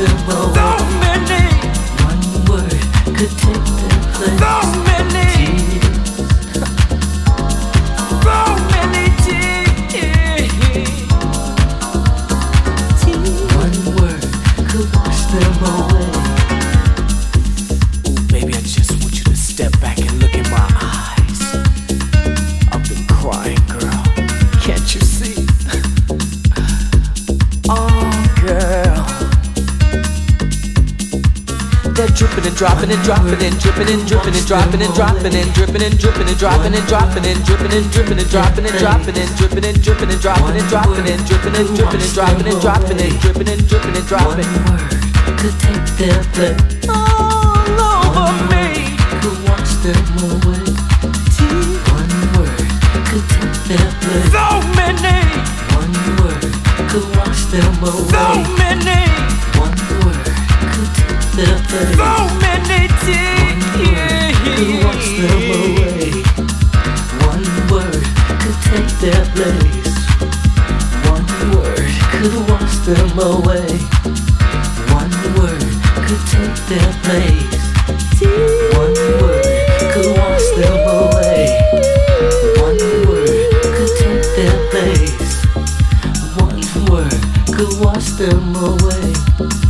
could dripping and dropping and dropping and dripping and dripping and dropping and dropping and dripping and dripping and dropping and dropping and dripping and dripping and dropping and dropping and dripping and dripping and dropping and dropping and dripping and dripping and dropping and dropping and dripping and dripping and dropping. One word could take their place all over me. Could wash them away. One word could take their place. So many. One word could wash them away. So many. Their place. So many tears. Could wash them away. One word could take their place. One word could wash them away. One word could take their place. One word could wash them away. One word could take their place. One word could wash them away.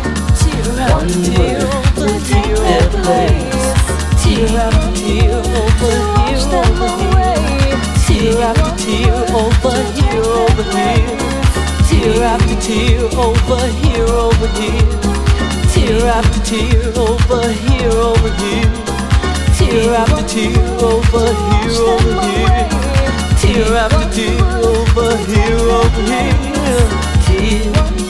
Tear after tear over here over here. Tear after tear over team Tear